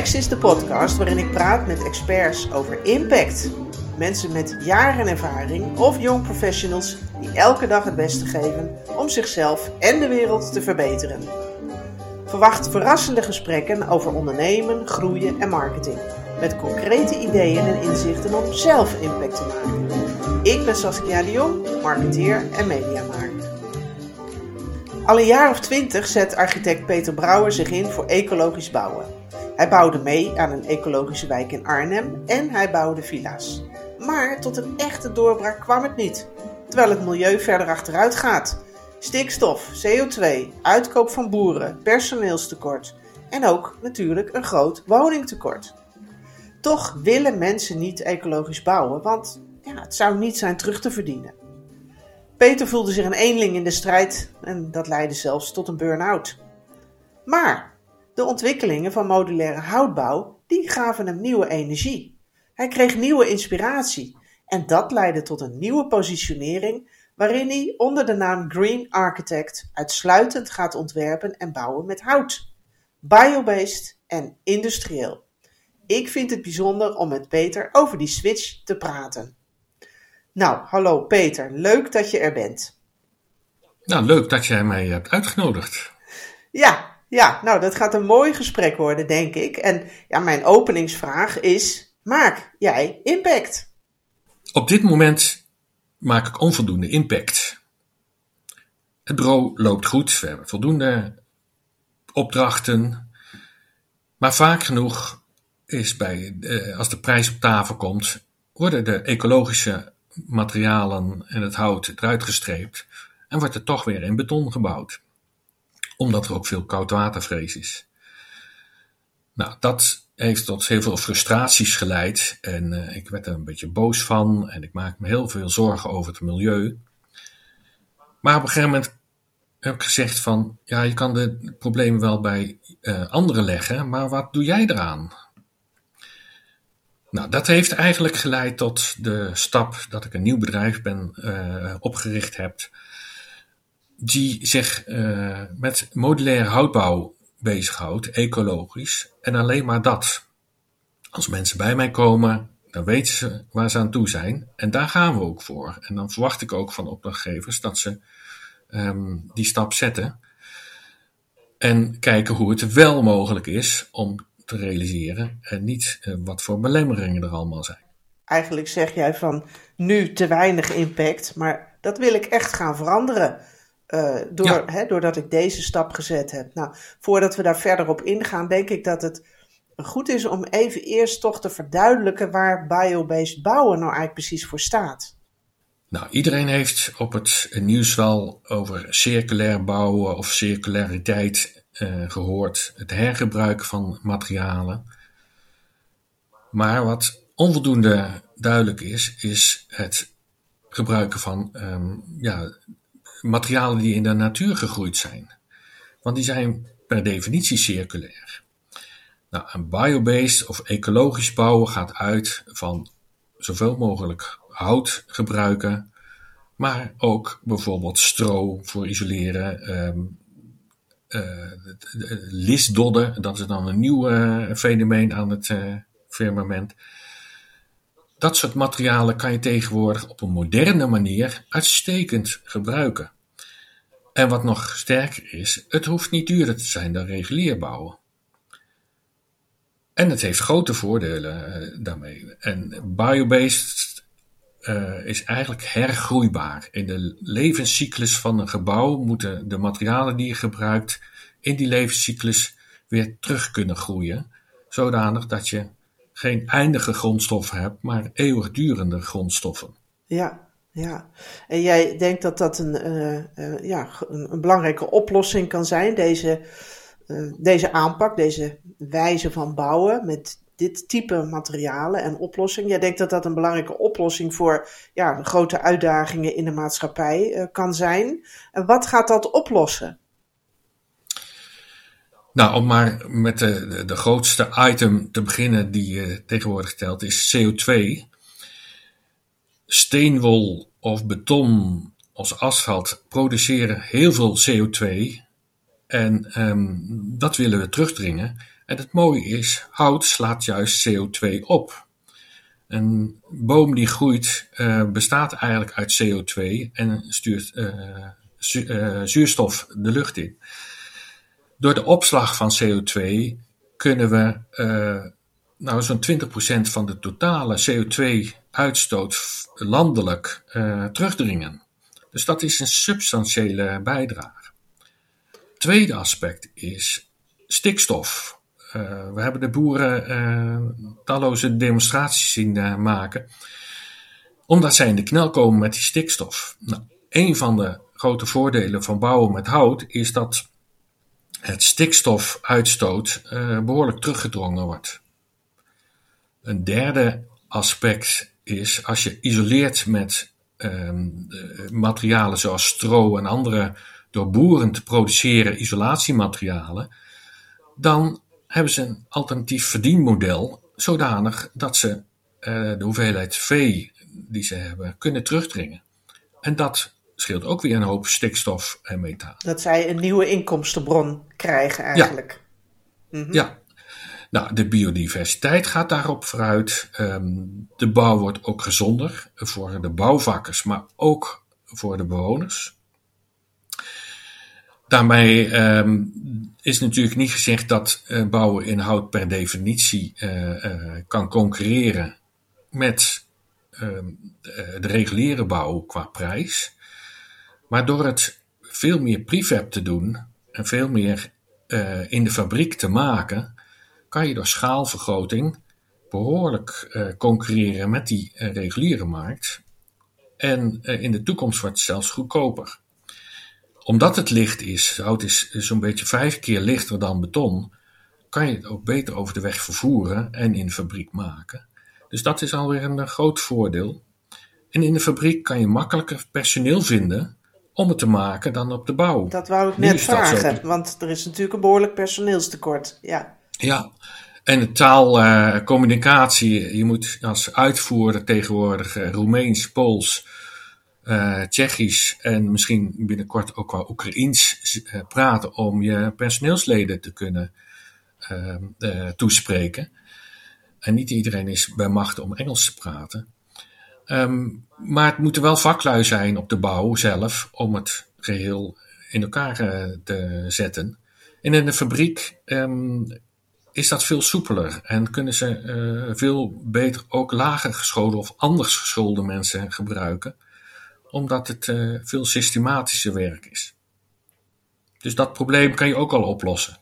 Impacts is de podcast waarin ik praat met experts over impact. Mensen met jaren ervaring of jong professionals die elke dag het beste geven om zichzelf en de wereld te verbeteren. Verwacht verrassende gesprekken over ondernemen, groeien en marketing. Met concrete ideeën en inzichten om zelf impact te maken. Ik ben Saskia de Jong, marketeer en mediamaker. Al een jaar of twintig zet architect Peter Brouwer zich in voor ecologisch bouwen. Hij bouwde mee aan een ecologische wijk in Arnhem en hij bouwde villa's. Maar tot een echte doorbraak kwam het niet, terwijl het milieu verder achteruit gaat. Stikstof, CO2, uitkoop van boeren, personeelstekort en ook natuurlijk een groot woningtekort. Toch willen mensen niet ecologisch bouwen, want ja, het zou niet zijn terug te verdienen. Peter voelde zich een eenling in de strijd en dat leidde zelfs tot een burn-out. Maar de ontwikkelingen van modulaire houtbouw die gaven hem nieuwe energie. Hij kreeg nieuwe inspiratie en dat leidde tot een nieuwe positionering waarin hij onder de naam Green Architect uitsluitend gaat ontwerpen en bouwen met hout, biobased en industrieel. Ik vind het bijzonder om met Peter over die switch te praten. Nou, hallo Peter, leuk dat je er bent. Nou, leuk dat jij mij hebt uitgenodigd. Ja, ja, nou dat gaat een mooi gesprek worden, denk ik. En ja, mijn openingsvraag is, maak jij impact? Op dit moment maak ik onvoldoende impact. Het bureau loopt goed, we hebben voldoende opdrachten. Maar vaak genoeg is bij, eh, als de prijs op tafel komt, worden de ecologische materialen en het hout eruit gestreept en wordt er toch weer in beton gebouwd. Omdat er ook veel koudwatervrees is. Nou, dat heeft tot heel veel frustraties geleid en uh, ik werd er een beetje boos van en ik maak me heel veel zorgen over het milieu. Maar op een gegeven moment heb ik gezegd van, ja, je kan de problemen wel bij uh, anderen leggen, maar wat doe jij eraan? Nou, dat heeft eigenlijk geleid tot de stap dat ik een nieuw bedrijf ben uh, opgericht heb, die zich uh, met modulaire houtbouw bezighoudt, ecologisch, en alleen maar dat. Als mensen bij mij komen, dan weten ze waar ze aan toe zijn, en daar gaan we ook voor. En dan verwacht ik ook van opdrachtgevers dat ze um, die stap zetten en kijken hoe het wel mogelijk is om te realiseren en niet uh, wat voor belemmeringen er allemaal zijn. Eigenlijk zeg jij van nu te weinig impact, maar dat wil ik echt gaan veranderen. Uh, door, ja. hè, doordat ik deze stap gezet heb. Nou, voordat we daar verder op ingaan, denk ik dat het goed is om even eerst toch te verduidelijken waar biobased bouwen nou eigenlijk precies voor staat. Nou, iedereen heeft op het nieuws wel over circulair bouwen of circulariteit uh, gehoord, het hergebruik van materialen. Maar wat onvoldoende duidelijk is, is het gebruiken van um, ja, materialen die in de natuur gegroeid zijn. Want die zijn per definitie circulair. Nou, een biobased of ecologisch bouwen gaat uit van zoveel mogelijk hout gebruiken, maar ook bijvoorbeeld stro voor isoleren, um, uh, lisdodden, dat is dan een nieuw uh, fenomeen aan het uh, firmament. Dat soort materialen kan je tegenwoordig op een moderne manier uitstekend gebruiken. En wat nog sterker is, het hoeft niet duurder te zijn dan regulier bouwen. En het heeft grote voordelen daarmee. En biobased uh, is eigenlijk hergroeibaar. In de levenscyclus van een gebouw moeten de materialen die je gebruikt in die levenscyclus weer terug kunnen groeien, zodanig dat je geen eindige grondstoffen hebt, maar eeuwigdurende grondstoffen. Ja, ja. En jij denkt dat dat een, uh, uh, ja, een, belangrijke oplossing kan zijn, deze, uh, deze aanpak, deze wijze van bouwen met dit type materialen en oplossingen. Jij denkt dat dat een belangrijke oplossing voor ja, grote uitdagingen in de maatschappij kan zijn. En wat gaat dat oplossen? Nou, om maar met de, de, grootste item te beginnen die je uh, tegenwoordig telt, is CO2. Steenwol of beton als asfalt produceren heel veel CO2. En um, dat willen we terugdringen. En het mooie is, hout slaat juist CO2 op. Een boom die groeit uh, bestaat eigenlijk uit CO2 en stuurt uh, zuurstof de lucht in. Door de opslag van CO2 kunnen we nou, zo'n 20% van de totale CO2-uitstoot landelijk terugdringen. Dus dat is een substantiële bijdrage. Tweede aspect is stikstof. Uh, we hebben de boeren talloze demonstraties zien maken, omdat zij in de knel komen met die stikstof. Nou, een van de grote voordelen van bouwen met hout is dat het stikstofuitstoot behoorlijk teruggedrongen wordt. Een derde aspect is als je isoleert met ehm, materialen zoals stro en andere door boeren te produceren isolatiematerialen, dan hebben ze een alternatief verdienmodel zodanig dat ze uh, de hoeveelheid vee die ze hebben kunnen terugdringen. En dat scheelt ook weer een hoop stikstof en methaan. Dat zij een nieuwe inkomstenbron krijgen eigenlijk. Ja. Mm -hmm. ja. Nou, de biodiversiteit gaat daarop vooruit. Um, de bouw wordt ook gezonder voor de bouwvakkers, maar ook voor de bewoners. Daarmee um, is natuurlijk niet gezegd dat uh, bouwen in hout per definitie uh, uh, kan concurreren met ehm, de reguliere bouw qua prijs. Maar door het veel meer prefab te doen en veel meer in de fabriek te maken, kan je door schaalvergroting behoorlijk concurreren met die reguliere markt. En in de toekomst wordt het zelfs goedkoper omdat het licht is, hout is zo'n beetje vijf keer lichter dan beton, kan je het ook beter over de weg vervoeren en in de fabriek maken. Dus dat is alweer een groot voordeel. En in de fabriek kan je makkelijker personeel vinden om het te maken dan op de bouw. Dat wou ik net vragen, want er is natuurlijk een behoorlijk personeelstekort. Ja, ja. en de taal, uh, communicatie, je moet als uitvoerder tegenwoordig uh, Roemeens, Pools, uh, Tsjechisch en misschien binnenkort ook wel Oekraïens praten om je personeelsleden te kunnen toespreken. En niet iedereen is bij macht om Engels te praten. Um, maar het moeten wel vaklui zijn op de bouw zelf om het geheel in elkaar te zetten. En in de fabriek um, is dat veel soepeler en kunnen ze veel beter ook lager geschoolde of anders geschoolde mensen gebruiken omdat het uh, veel systematischer werk is. Dus dat probleem kan je ook al oplossen.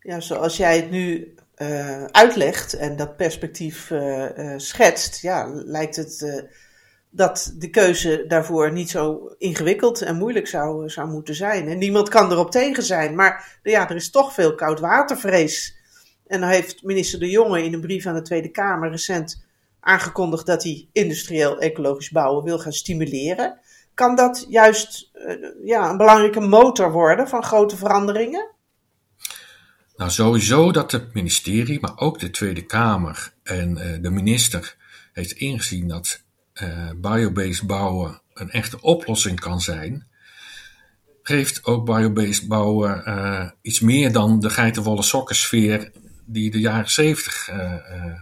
Ja, zoals jij het nu uh, uitlegt en dat perspectief uh, schetst, ja, lijkt het dat de keuze daarvoor niet zo ingewikkeld en moeilijk zou, zou moeten zijn. En niemand kan erop tegen zijn, maar ja, er is toch veel koudwatervrees. En dan heeft minister De Jonge in een brief aan de Tweede Kamer recent aangekondigd dat hij industrieel ecologisch bouwen wil gaan stimuleren. Kan dat juist ja, een belangrijke motor worden van grote veranderingen? Nou, sowieso dat het ministerie, maar ook de Tweede Kamer en uh, de minister heeft ingezien dat uh, biobased bouwen een echte oplossing kan zijn. Geeft ook biobased bouwen iets meer dan de geitenwolle sokkensfeer die de jaren zeventig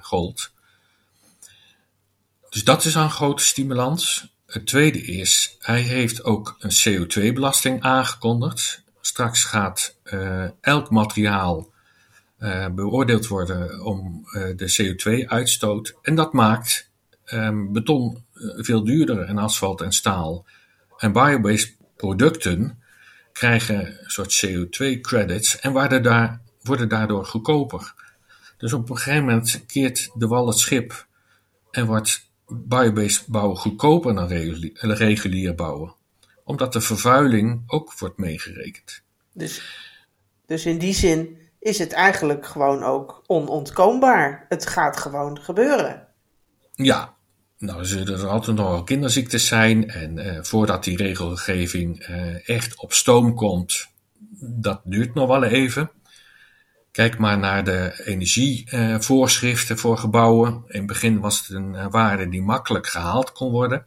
gold. Dus dat is een grote stimulans. Het tweede is, hij heeft ook een CO2-belasting aangekondigd. Straks gaat uh, elk materiaal uh, beoordeeld worden om uh, de CO2-uitstoot. En dat maakt um, beton veel duurder en asfalt en staal. En biobased producten krijgen een soort CO2-credits en worden, daar, worden daardoor goedkoper. Dus op een gegeven moment keert de wal het schip en wordt biobased bouwen goedkoper dan regulier bouwen, omdat de vervuiling ook wordt meegerekend. Dus, dus in die zin is het eigenlijk gewoon ook onontkoombaar. Het gaat gewoon gebeuren. Ja, nou zullen er altijd nog kinderziektes zijn en uh, voordat die regelgeving uh, echt op stoom komt, dat duurt nog wel even. Kijk maar naar de energievoorschriften voor gebouwen. In het begin was het een eh, waarde die makkelijk gehaald kon worden.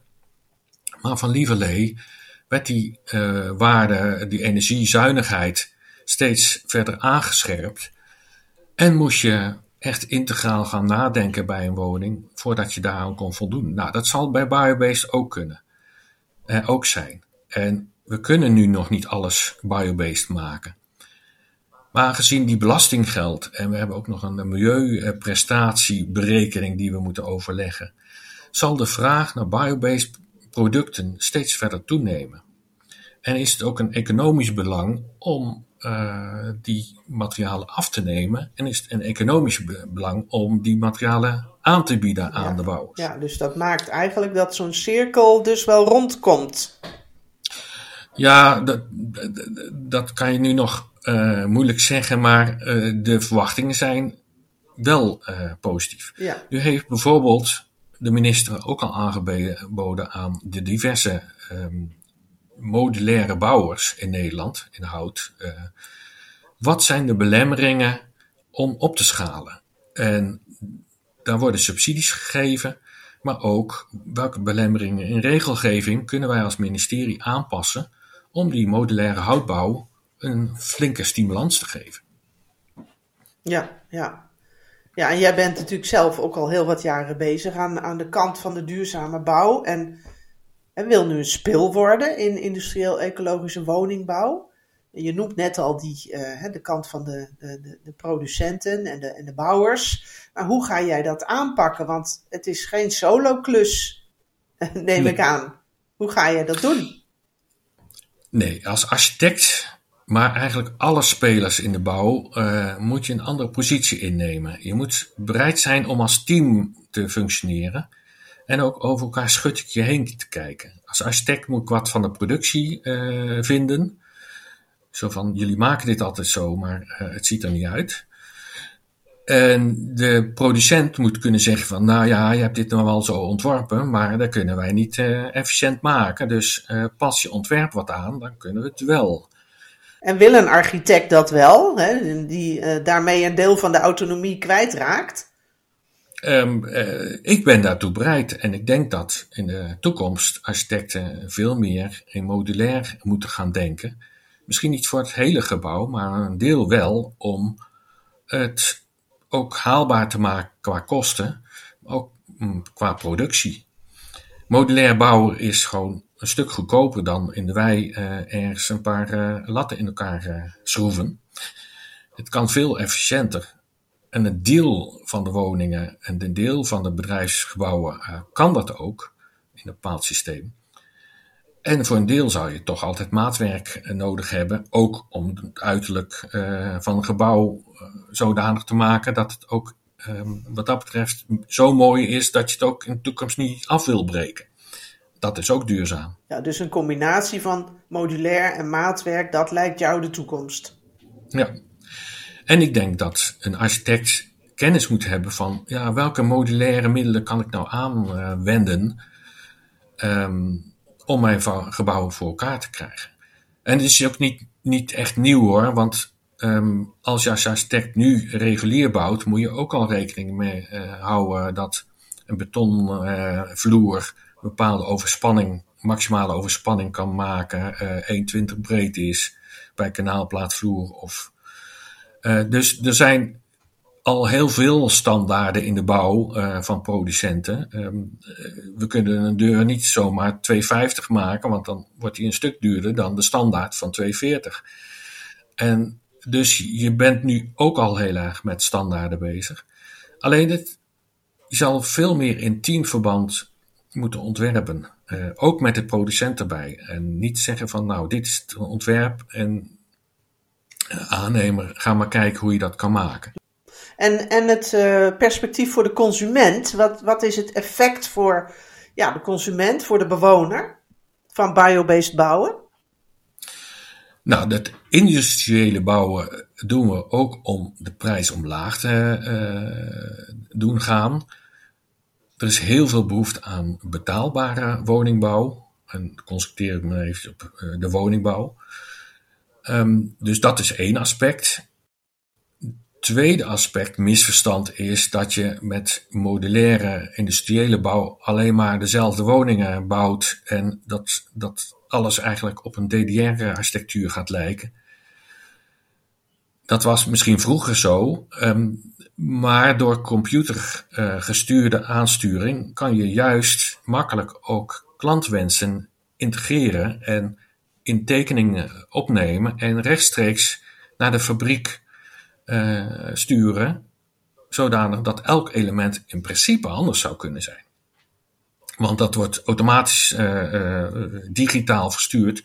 Maar van lieverlee werd die uh, waarde, die energiezuinigheid, steeds verder aangescherpt. En moest je echt integraal gaan nadenken bij een woning voordat je daaraan kon voldoen. Nou, dat zal bij biobased ook kunnen. Eh, ook zijn. En we kunnen nu nog niet alles biobased maken. Maar aangezien die belasting geldt en we hebben ook nog een milieuprestatieberekening die we moeten overleggen, zal de vraag naar biobased producten steeds verder toenemen. En is het ook een economisch belang om uh, die materialen af te nemen en is het een economisch belang om die materialen aan te bieden aan de bouwers. Ja, dus dat maakt eigenlijk dat zo'n cirkel dus wel rondkomt. Ja, dat, dat kan je nu nog uh, moeilijk zeggen, maar uh, de verwachtingen zijn wel positief. Ja. U heeft bijvoorbeeld de minister ook al aangeboden aan de diverse um, modulaire bouwers in Nederland, in hout. Uh, wat zijn de belemmeringen om op te schalen? En daar worden subsidies gegeven, maar ook welke belemmeringen in regelgeving kunnen wij als ministerie aanpassen om die modulaire houtbouw een flinke stimulans te geven. Ja, ja. Ja, en jij bent natuurlijk zelf ook al heel wat jaren bezig aan, aan de kant van de duurzame bouw. En, en wil nu een spil worden in industrieel-ecologische woningbouw. En je noemt net al die, uh, de kant van de, de, de producenten en de, en de bouwers. Maar hoe ga jij dat aanpakken? Want het is geen solo-klus, neem ik aan. Hoe ga je dat doen? Nee, als architect maar eigenlijk alle spelers in de bouw uh, moet je een andere positie innemen. Je moet bereid zijn om als team te functioneren en ook over elkaar schutje heen te kijken. Als architect moet ik wat van de productie uh, vinden. Zo van, jullie maken dit altijd zo, maar uh, het ziet er niet uit. En de producent moet kunnen zeggen van, nou ja, je hebt dit nou wel zo ontworpen, maar dat kunnen wij niet efficiënt maken. Dus pas je ontwerp wat aan, dan kunnen we het wel. En wil een architect dat wel, hè, die uh, daarmee een deel van de autonomie kwijtraakt? Um, ik ben daartoe bereid en ik denk dat in de toekomst architecten veel meer in modulair moeten gaan denken. Misschien niet voor het hele gebouw, maar een deel wel om het ook haalbaar te maken qua kosten, ook mm, qua productie. Modulair bouwen is gewoon een stuk goedkoper dan in de wei uh, ergens een paar uh, latten in elkaar uh, schroeven. Het kan veel efficiënter. En een deel van de woningen en een deel van de bedrijfsgebouwen kan dat ook in een bepaald systeem. En voor een deel zou je toch altijd maatwerk nodig hebben, ook om het uiterlijk van een gebouw zodanig te maken dat het ook ehm, wat dat betreft zo mooi is dat je het ook in de toekomst niet af wil breken dat is ook duurzaam. Ja, dus een combinatie van modulair en maatwerk, dat lijkt jou de toekomst. Ja, en ik denk dat een architect kennis moet hebben van ja, welke modulaire middelen kan ik nou aanwenden um, om mijn gebouwen voor elkaar te krijgen. En het is ook niet, niet echt nieuw hoor, want um, als je als architect nu regulier bouwt, moet je ook al rekening mee uh, houden dat een betonvloer uh, bepaalde overspanning, maximale overspanning kan maken, uh, 1,20 breed is bij kanaalplaatvloer. Of, uh, dus er zijn al heel veel standaarden in de bouw uh, van producenten. Um, we kunnen een deur niet zomaar 2,50 maken, want dan wordt die een stuk duurder dan de standaard van 2,40. En dus je bent nu ook al heel erg met standaarden bezig. Alleen het, zal veel meer in teamverband moeten ontwerpen. Uh, ook met de producent erbij. En niet zeggen van nou, dit is het ontwerp en uh, aannemer, ga maar kijken hoe je dat kan maken. En, en het uh, perspectief voor de consument, wat, wat is het effect voor ja, de consument, voor de bewoner van biobased bouwen? Nou, dat industriële bouwen doen we ook om de prijs omlaag te doen gaan. Er is heel veel behoefte aan betaalbare woningbouw. En concentreer ik me even op eh, de woningbouw. Um, dus dat is één aspect. Tweede aspect, misverstand, is dat je met modulaire industriële bouw alleen maar dezelfde woningen bouwt en dat, dat alles eigenlijk op een DDR-architectuur gaat lijken. Dat was misschien vroeger zo, ehm, maar door computergestuurde aansturing kan je juist makkelijk ook klantwensen integreren en in tekeningen opnemen en rechtstreeks naar de fabriek uh, sturen, zodanig dat elk element in principe anders zou kunnen zijn. Want dat wordt automatisch uh, digitaal verstuurd.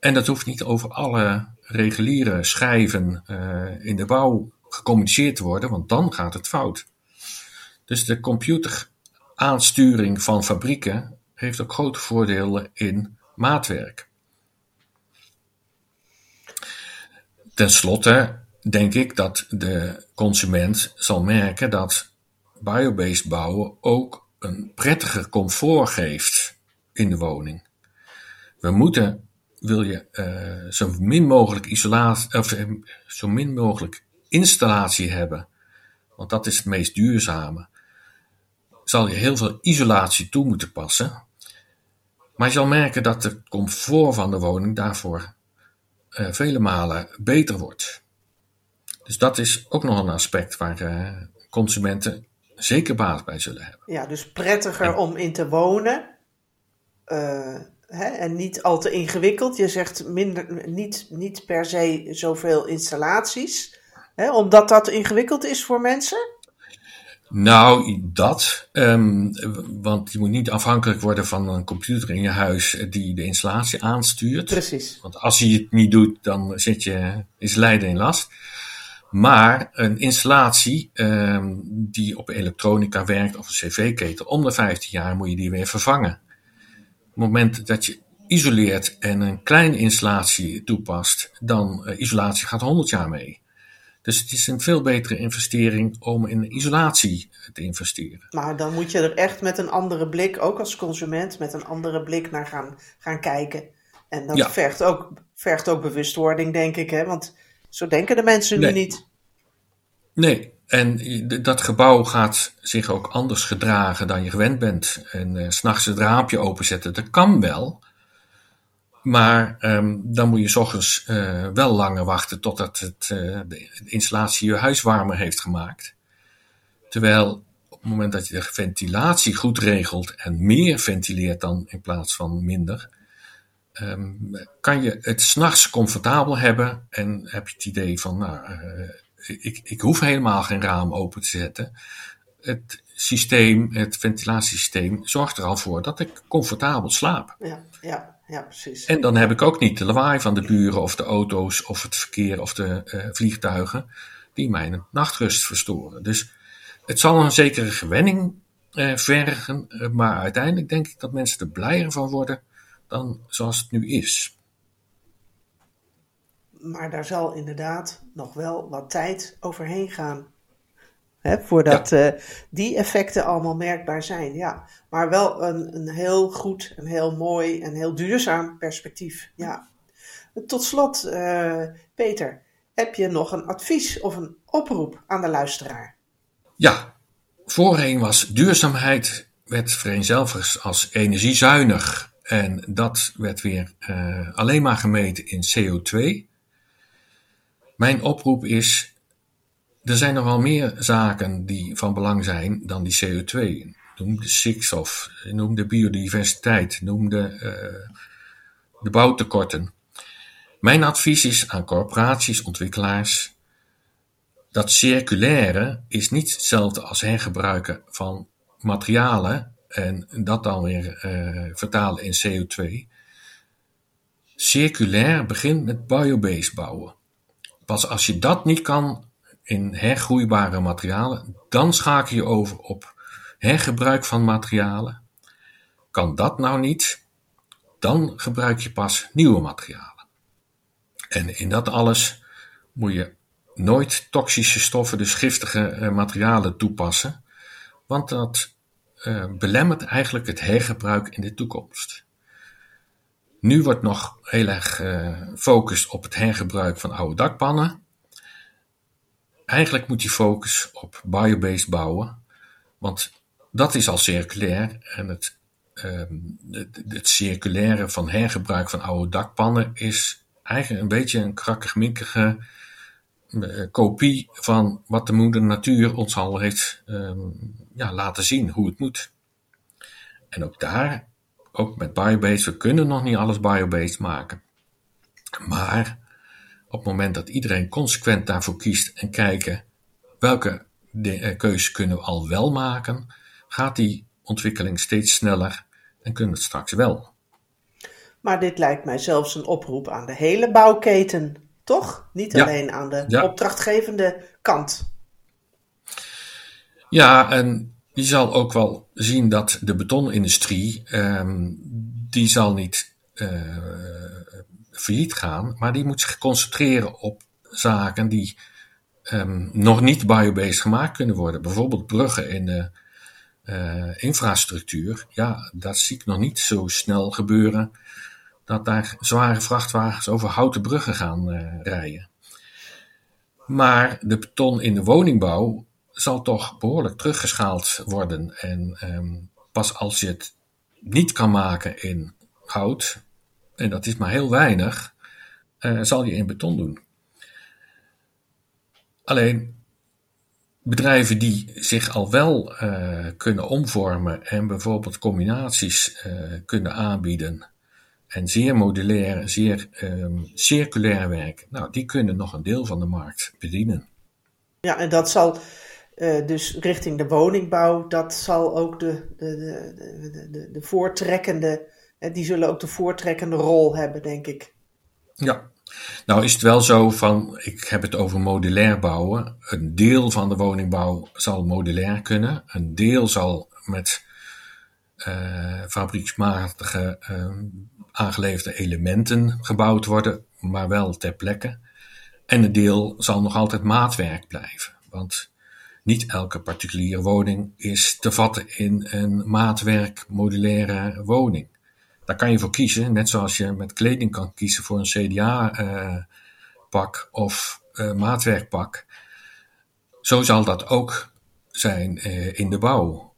En dat hoeft niet over alle reguliere schijven in de bouw gecommuniceerd worden, want dan gaat het fout. Dus de computeraansturing van fabrieken heeft ook grote voordelen in maatwerk. Ten slotte denk ik dat de consument zal merken dat biobased bouwen ook een prettiger comfort geeft in de woning. We moeten, wil je uh, zo min mogelijk isolatie, of uh, zo min mogelijk installatie hebben, want dat is het meest duurzame, zal je heel veel isolatie toe moeten passen. Maar je zal merken dat de comfort van de woning daarvoor uh, vele malen beter wordt. Dus dat is ook nog een aspect waar uh, consumenten zeker baat bij zullen hebben. Ja, dus prettiger om in te wonen. Uh, hè, en niet al te ingewikkeld. Je zegt minder, niet, niet per se zoveel installaties. Hè, omdat dat ingewikkeld is voor mensen? Nou, dat. Um, want je moet niet afhankelijk worden van een computer in je huis die de installatie aanstuurt. Precies. Want als hij het niet doet, dan zit je, is lijden in last. Maar een installatie um, die op elektronica werkt of een cv-ketel, om de 15 jaar moet je die weer vervangen. Moment dat je isoleert en een kleine installatie toepast, dan uh, isolatie gaat 100 jaar mee. Dus het is een veel betere investering om in isolatie te investeren. Maar dan moet je er echt met een andere blik, ook als consument, met een andere blik naar gaan, gaan kijken. En dat ja. vergt, ook, vergt ook bewustwording, denk ik. Hè? Want zo denken de mensen nee. nu niet. Nee, en dat gebouw gaat zich ook anders gedragen dan je gewend bent. En uh, s'nachts het raampje openzetten, dat kan wel. Maar um, dan moet je s ochtends uh, wel langer wachten totdat het, uh, de installatie je huis warmer heeft gemaakt. Terwijl op het moment dat je de ventilatie goed regelt en meer ventileert dan in plaats van minder, um, kan je het s'nachts comfortabel hebben en heb je het idee van, nou, ik, ik hoef helemaal geen raam open te zetten. Het systeem, het ventilatiesysteem, zorgt er al voor dat ik comfortabel slaap. Ja, ja ja, precies. En dan heb ik ook niet de lawaai van de buren of de auto's of het verkeer of de uh, vliegtuigen die mijn nachtrust verstoren. Dus het zal een zekere gewenning uh, vergen, uh, maar uiteindelijk denk ik dat mensen er blijer van worden dan zoals het nu is. Maar daar zal inderdaad nog wel wat tijd overheen gaan. Hè, voordat ja. uh, die effecten allemaal merkbaar zijn. Ja, maar wel een, een heel goed, een heel mooi en heel duurzaam perspectief. Ja. Tot slot, uh, Peter, heb je nog een advies of een oproep aan de luisteraar? Ja, voorheen was duurzaamheid werd vereenzelvigd als energiezuinig. En dat werd weer uh, alleen maar gemeten in CO2. Mijn oproep is er zijn nogal meer zaken die van belang zijn dan die CO2. Noem de stikstof, noem de biodiversiteit, noem de, uh, de bouwtekorten. Mijn advies is aan corporaties, ontwikkelaars, dat circulaire is niet hetzelfde als hergebruiken van materialen en dat dan weer uh, vertalen in CO2. Circulair begint met biobased bouwen. Pas als je dat niet kan in hergroeibare materialen, dan schakel je over op hergebruik van materialen. Kan dat nou niet, dan gebruik je pas nieuwe materialen. En in dat alles moet je nooit toxische stoffen, dus giftige uh, materialen toepassen, want dat uh, belemmert eigenlijk het hergebruik in de toekomst. Nu wordt nog heel erg gefocust uh, op het hergebruik van oude dakpannen. Eigenlijk moet je focus op biobased bouwen, want dat is al circulair en het, um, het, circulaire van hergebruik van oude dakpannen is eigenlijk een beetje een krakkig-mikkige kopie van wat de moeder natuur ons al heeft ehm, ja, laten zien hoe het moet. En ook daar, ook met biobased, we kunnen nog niet alles biobased maken. Maar op het moment dat iedereen consequent daarvoor kiest en kijken welke de, keuzes kunnen we al wel maken, gaat die ontwikkeling steeds sneller en kunnen we het straks wel. Maar dit lijkt mij zelfs een oproep aan de hele bouwketen, toch? Niet alleen aan de opdrachtgevende kant. Ja, en je zal ook wel zien dat de betonindustrie, ehm, die zal niet uh, failliet gaan, maar die moet zich concentreren op zaken die um, nog niet biobased gemaakt kunnen worden. Bijvoorbeeld bruggen in de uh, infrastructuur. Ja, dat zie ik nog niet zo snel gebeuren dat daar zware vrachtwagens over houten bruggen gaan uh, rijden. Maar de beton in de woningbouw zal toch behoorlijk teruggeschaald worden. En um, pas als je het niet kan maken in hout, en dat is maar heel weinig, uh, zal je in beton doen. Alleen bedrijven die zich al wel uh, kunnen omvormen en bijvoorbeeld combinaties uh, kunnen aanbieden en zeer modulair, zeer um, circulair werk, nou, die kunnen nog een deel van de markt bedienen. Ja, en dat zal uh, dus richting de woningbouw, dat zal ook de, de, de, de, de, de voortrekkende, die zullen ook de voortrekkende rol hebben, denk ik. Ja, nou is het wel zo van, ik heb het over modulair bouwen. Een deel van de woningbouw zal modulair kunnen. Een deel zal met uh, fabrieksmatige uh, aangeleverde elementen gebouwd worden, maar wel ter plekke. En een deel zal nog altijd maatwerk blijven. Want niet elke particuliere woning is te vatten in een maatwerk modulaire woning. Daar kan je voor kiezen, net zoals je met kleding kan kiezen voor een CDA-pak uh, of uh, maatwerkpak. Zo zal dat ook zijn uh, in de bouw.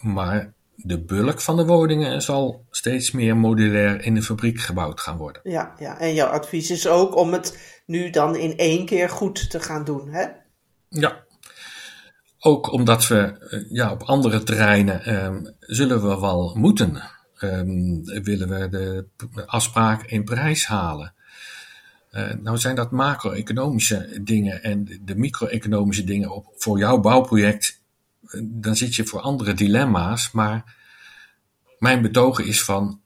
Maar de bulk van de woningen zal steeds meer modulair in de fabriek gebouwd gaan worden. Ja, ja, en jouw advies is ook om het nu dan in één keer goed te gaan doen, hè? Ja. Ook omdat we ja, op andere terreinen zullen we wel moeten um, willen we de afspraak in prijs halen. Uh, nou zijn dat macro-economische dingen en de micro-economische dingen op, voor jouw bouwproject, uh, dan zit je voor andere dilemma's. Maar mijn betogen is van,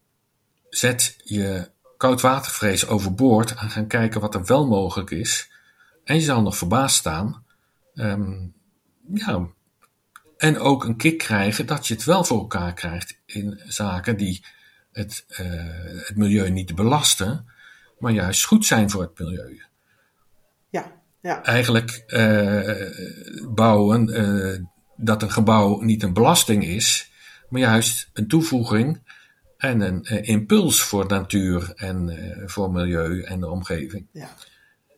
zet je koudwatervrees overboord en gaan kijken wat er wel mogelijk is. En je zal nog verbaasd staan. Um, ja, en ook een kick krijgen dat je het wel voor elkaar krijgt in zaken die het, uh, het milieu niet belasten, maar juist goed zijn voor het milieu. Ja, ja. Eigenlijk uh, bouwen uh, dat een gebouw niet een belasting is, maar juist een toevoeging en een impuls voor natuur en voor milieu en de omgeving. Ja.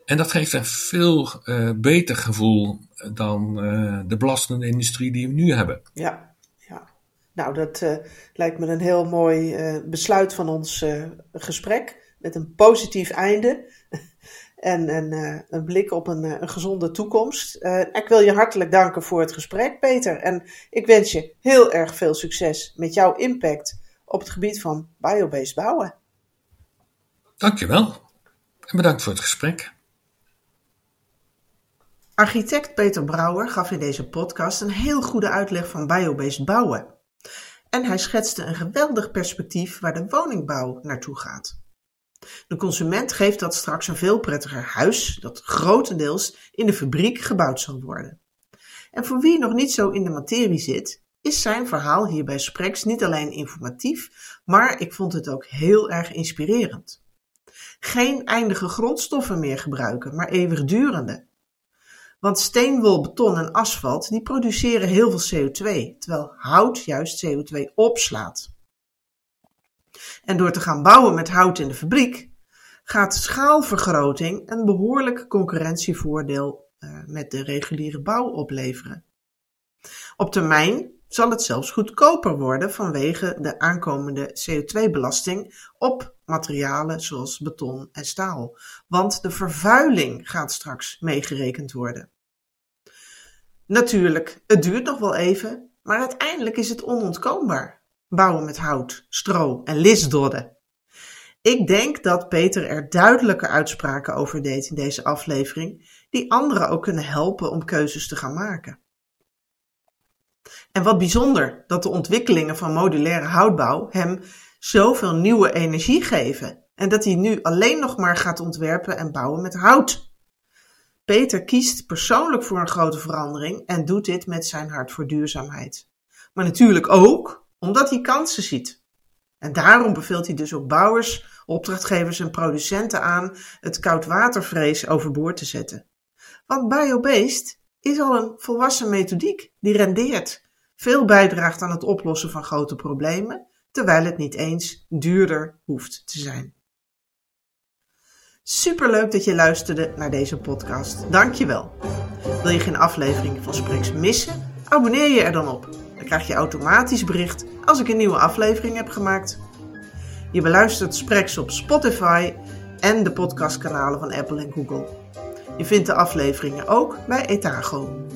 En dat geeft een veel uh, beter gevoel dan uh, de belastende industrie die we nu hebben. Ja, ja. nou dat uh, lijkt me een heel mooi besluit van ons gesprek. Met een positief einde en een, een blik op een, een gezonde toekomst. ik wil je hartelijk danken voor het gesprek, Peter. En ik wens je heel erg veel succes met jouw impact op het gebied van biobased bouwen. Dankjewel en bedankt voor het gesprek. Architect Peter Brouwer gaf in deze podcast een heel goede uitleg van biobased bouwen. En hij schetste een geweldig perspectief waar de woningbouw naartoe gaat. De consument geeft dat straks een veel prettiger huis dat grotendeels in de fabriek gebouwd zal worden. En voor wie nog niet zo in de materie zit, is zijn verhaal hier bij Spreks niet alleen informatief, maar ik vond het ook heel erg inspirerend. Geen eindige grondstoffen meer gebruiken, maar eeuwigdurende. Want steen, wol, beton en asfalt die produceren heel veel CO2, terwijl hout juist CO2 opslaat. En door te gaan bouwen met hout in de fabriek gaat schaalvergroting een behoorlijk concurrentievoordeel uh, met de reguliere bouw opleveren. Op termijn zal het zelfs goedkoper worden vanwege de aankomende CO2-belasting op materialen zoals beton en staal. Want de vervuiling gaat straks meegerekend worden. Natuurlijk, het duurt nog wel even, maar uiteindelijk is het onontkoombaar. Bouwen met hout, stro en lisdodden. Ik denk dat Peter er duidelijke uitspraken over deed in deze aflevering, die anderen ook kunnen helpen om keuzes te gaan maken. En wat bijzonder dat de ontwikkelingen van modulaire houtbouw hem zoveel nieuwe energie geven en dat hij nu alleen nog maar gaat ontwerpen en bouwen met hout. Peter kiest persoonlijk voor een grote verandering en doet dit met zijn hart voor duurzaamheid. Maar natuurlijk ook omdat hij kansen ziet. En daarom beveelt hij dus ook bouwers, opdrachtgevers en producenten aan het koudwatervrees overboord te zetten. Want biobased is al een volwassen methodiek die rendeert, veel bijdraagt aan het oplossen van grote problemen, terwijl het niet eens duurder hoeft te zijn. Superleuk dat je luisterde naar deze podcast. Dankjewel. Wil je geen aflevering van Spreks missen? Abonneer je er dan op. Dan krijg je automatisch bericht als ik een nieuwe aflevering heb gemaakt. Je beluistert Spreks op Spotify en de podcastkanalen van Apple en Google. Je vindt de afleveringen ook bij Etago.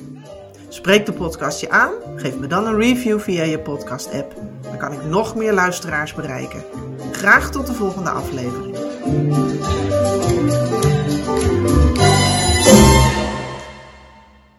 Spreek de podcast je aan? Geef me dan een review via je podcast-app. Dan kan ik nog meer luisteraars bereiken. Graag tot de volgende aflevering. Thank you.